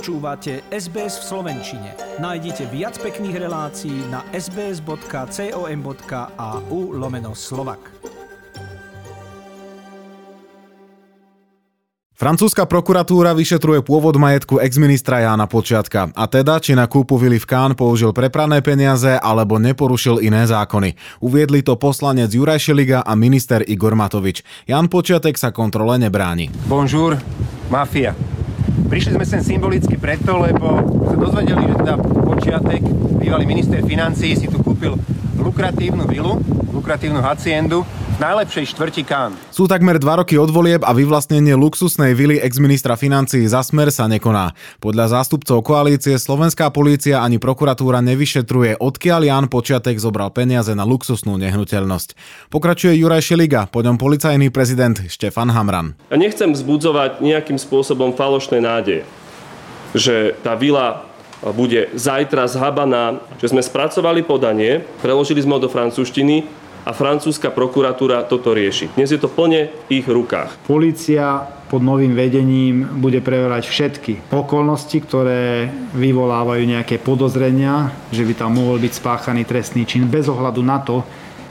Počúvate SBS v Slovenčine. Nájdite viac pekných relácií na sbs.com.au lomeno slovak. Francúzska prokuratúra vyšetruje pôvod majetku exministra Jána Počiatka a teda, či na kúpu vily v Kán použil preprané peniaze alebo neporušil iné zákony. Uviedli to poslanec Juraj Šeliga a minister Igor Matovič. Jan Počiatek sa kontrole nebráni. Bonjour, mafia. Prišli sme sem symbolicky preto, lebo sa dozvedeli, že teda počiatek, bývalý minister financí, si tu kúpil lukratívnu vilu, lukratívnu haciendu najlepšej štvrti Kán. Sú takmer dva roky od volieb a vyvlastnenie luxusnej vily exministra financií za smer sa nekoná. Podľa zástupcov koalície slovenská polícia ani prokuratúra nevyšetruje, odkiaľ Jan Počiatek zobral peniaze na luxusnú nehnuteľnosť. Pokračuje Juraj Šeliga, po ňom policajný prezident Štefan Hamran. Ja nechcem vzbudzovať nejakým spôsobom falošné nádeje, že tá vila bude zajtra zhabaná, že sme spracovali podanie, preložili sme ho do francúzštiny a francúzska prokuratúra toto rieši. Dnes je to plne v ich rukách. Polícia pod novým vedením bude preverať všetky okolnosti, ktoré vyvolávajú nejaké podozrenia, že by tam mohol byť spáchaný trestný čin bez ohľadu na to,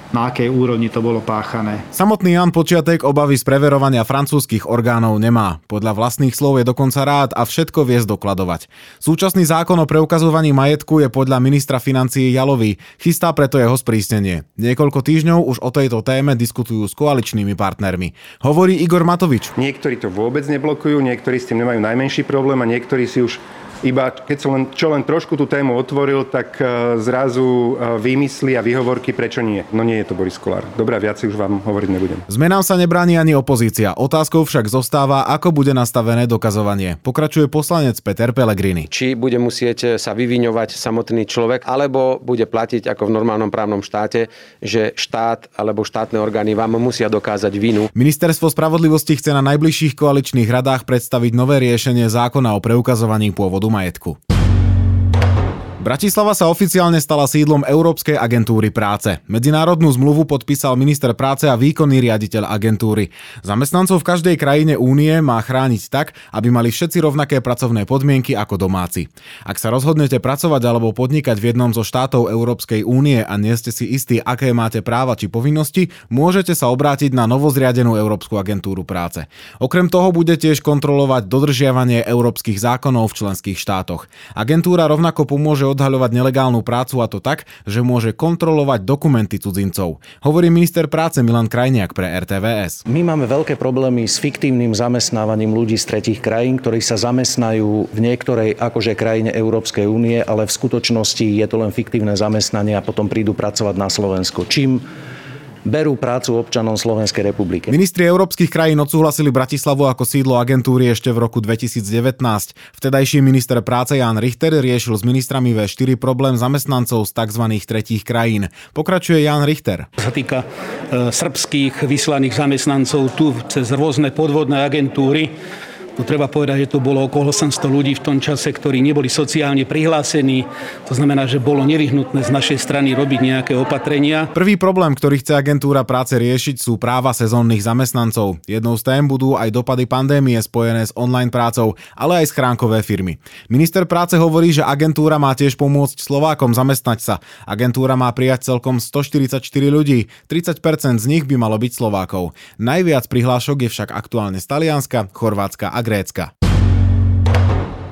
na akej úrovni to bolo páchané. Samotný Jan Počiatek obavy z preverovania francúzskych orgánov nemá. Podľa vlastných slov je dokonca rád a všetko vie zdokladovať. Súčasný zákon o preukazovaní majetku je podľa ministra financií Jalový. Chystá preto jeho sprísnenie. Niekoľko týždňov už o tejto téme diskutujú s koaličnými partnermi. Hovorí Igor Matovič. Niektorí to vôbec neblokujú, niektorí s tým nemajú najmenší problém a niektorí si už iba keď som len, čo len trošku tú tému otvoril, tak e, zrazu e, vymyslí a vyhovorky, prečo nie. No nie je to Boris Kolár. Dobre, viac už vám hovoriť nebudem. Zmenám sa nebráni ani opozícia. Otázkou však zostáva, ako bude nastavené dokazovanie. Pokračuje poslanec Peter Pellegrini. Či bude musieť sa vyviňovať samotný človek, alebo bude platiť ako v normálnom právnom štáte, že štát alebo štátne orgány vám musia dokázať vinu. Ministerstvo spravodlivosti chce na najbližších koaličných radách predstaviť nové riešenie zákona o preukazovaní pôvodu majetku. Bratislava sa oficiálne stala sídlom Európskej agentúry práce. Medzinárodnú zmluvu podpísal minister práce a výkonný riaditeľ agentúry. Zamestnancov v každej krajine únie má chrániť tak, aby mali všetci rovnaké pracovné podmienky ako domáci. Ak sa rozhodnete pracovať alebo podnikať v jednom zo štátov Európskej únie a nie ste si istí, aké máte práva či povinnosti, môžete sa obrátiť na novozriadenú Európsku agentúru práce. Okrem toho bude tiež kontrolovať dodržiavanie európskych zákonov v členských štátoch. Agentúra rovnako pomôže odhaľovať nelegálnu prácu a to tak, že môže kontrolovať dokumenty cudzincov. Hovorí minister práce Milan Krajniak pre RTVS. My máme veľké problémy s fiktívnym zamestnávaním ľudí z tretich krajín, ktorí sa zamestnajú v niektorej akože krajine Európskej únie, ale v skutočnosti je to len fiktívne zamestnanie a potom prídu pracovať na Slovensko. Čím berú prácu občanom Slovenskej republiky. Ministri európskych krajín odsúhlasili Bratislavu ako sídlo agentúry ešte v roku 2019. Vtedajší minister práce Jan Richter riešil s ministrami V4 problém zamestnancov z tzv. tretích krajín. Pokračuje Jan Richter. Sa týka e, srbských vyslaných zamestnancov tu cez rôzne podvodné agentúry, No, treba povedať, že to bolo okolo 800 ľudí v tom čase, ktorí neboli sociálne prihlásení. To znamená, že bolo nevyhnutné z našej strany robiť nejaké opatrenia. Prvý problém, ktorý chce agentúra práce riešiť, sú práva sezónnych zamestnancov. Jednou z tém budú aj dopady pandémie spojené s online prácou, ale aj schránkové firmy. Minister práce hovorí, že agentúra má tiež pomôcť Slovákom zamestnať sa. Agentúra má prijať celkom 144 ľudí, 30% z nich by malo byť Slovákov. Najviac prihlášok je však aktuálne z Talianska, Chorvátska a Grécka.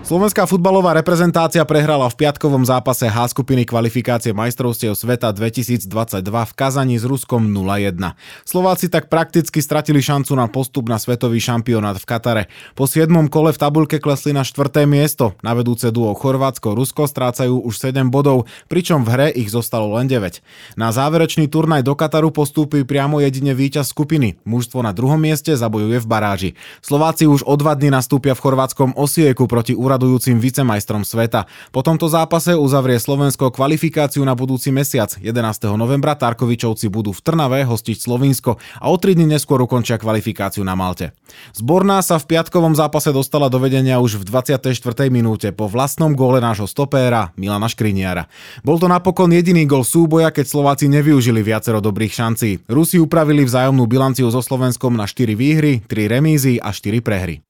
Slovenská futbalová reprezentácia prehrala v piatkovom zápase H skupiny kvalifikácie majstrovstiev sveta 2022 v Kazani s Ruskom 0-1. Slováci tak prakticky stratili šancu na postup na svetový šampionát v Katare. Po 7. kole v tabulke klesli na 4. miesto. Na vedúce duo Chorvátsko-Rusko strácajú už 7 bodov, pričom v hre ich zostalo len 9. Na záverečný turnaj do Kataru postúpi priamo jedine víťaz skupiny. Mužstvo na druhom mieste zabojuje v baráži. Slováci už o dva dny nastúpia v chorvátskom Osieku proti úradu úradujúcim vicemajstrom sveta. Po tomto zápase uzavrie Slovensko kvalifikáciu na budúci mesiac. 11. novembra Tarkovičovci budú v Trnave hostiť Slovinsko a o 3 dní neskôr ukončia kvalifikáciu na Malte. Zborná sa v piatkovom zápase dostala do vedenia už v 24. minúte po vlastnom góle nášho stopéra Milana Škriniara. Bol to napokon jediný gol súboja, keď Slováci nevyužili viacero dobrých šancí. Rusi upravili vzájomnú bilanciu so Slovenskom na 4 výhry, 3 remízy a 4 prehry.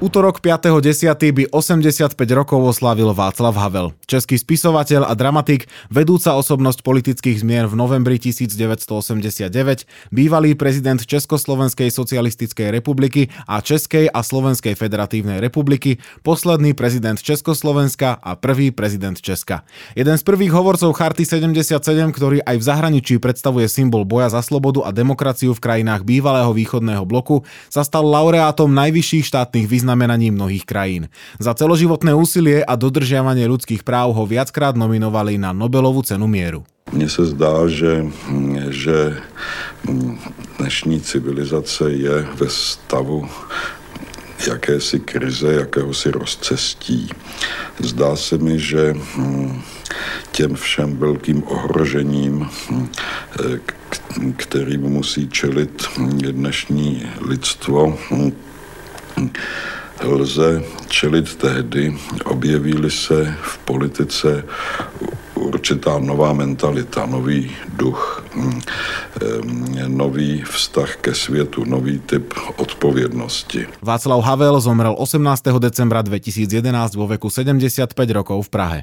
Útorok 5.10. by 85 rokov oslávil Václav Havel. Český spisovateľ a dramatik, vedúca osobnosť politických zmien v novembri 1989, bývalý prezident Československej socialistickej republiky a Českej a Slovenskej federatívnej republiky, posledný prezident Československa a prvý prezident Česka. Jeden z prvých hovorcov Charty 77, ktorý aj v zahraničí predstavuje symbol boja za slobodu a demokraciu v krajinách bývalého východného bloku, sa stal laureátom najvyšších štátnych významov vyznamenaní mnohých krajín. Za celoživotné úsilie a dodržiavanie ľudských práv ho viackrát nominovali na Nobelovú cenu mieru. Mně se zdá, že, že dnešní civilizace je ve stavu jakési krize, jakéhosi rozcestí. Zdá se mi, že těm všem velkým ohrožením, kterým musí čelit dnešní lidstvo, lze čelit tehdy, objeví se v politice určitá nová mentalita, nový duch, hm, nový vztah ke světu, nový typ odpovědnosti. Václav Havel zomrel 18. decembra 2011 vo veku 75 rokov v Prahe.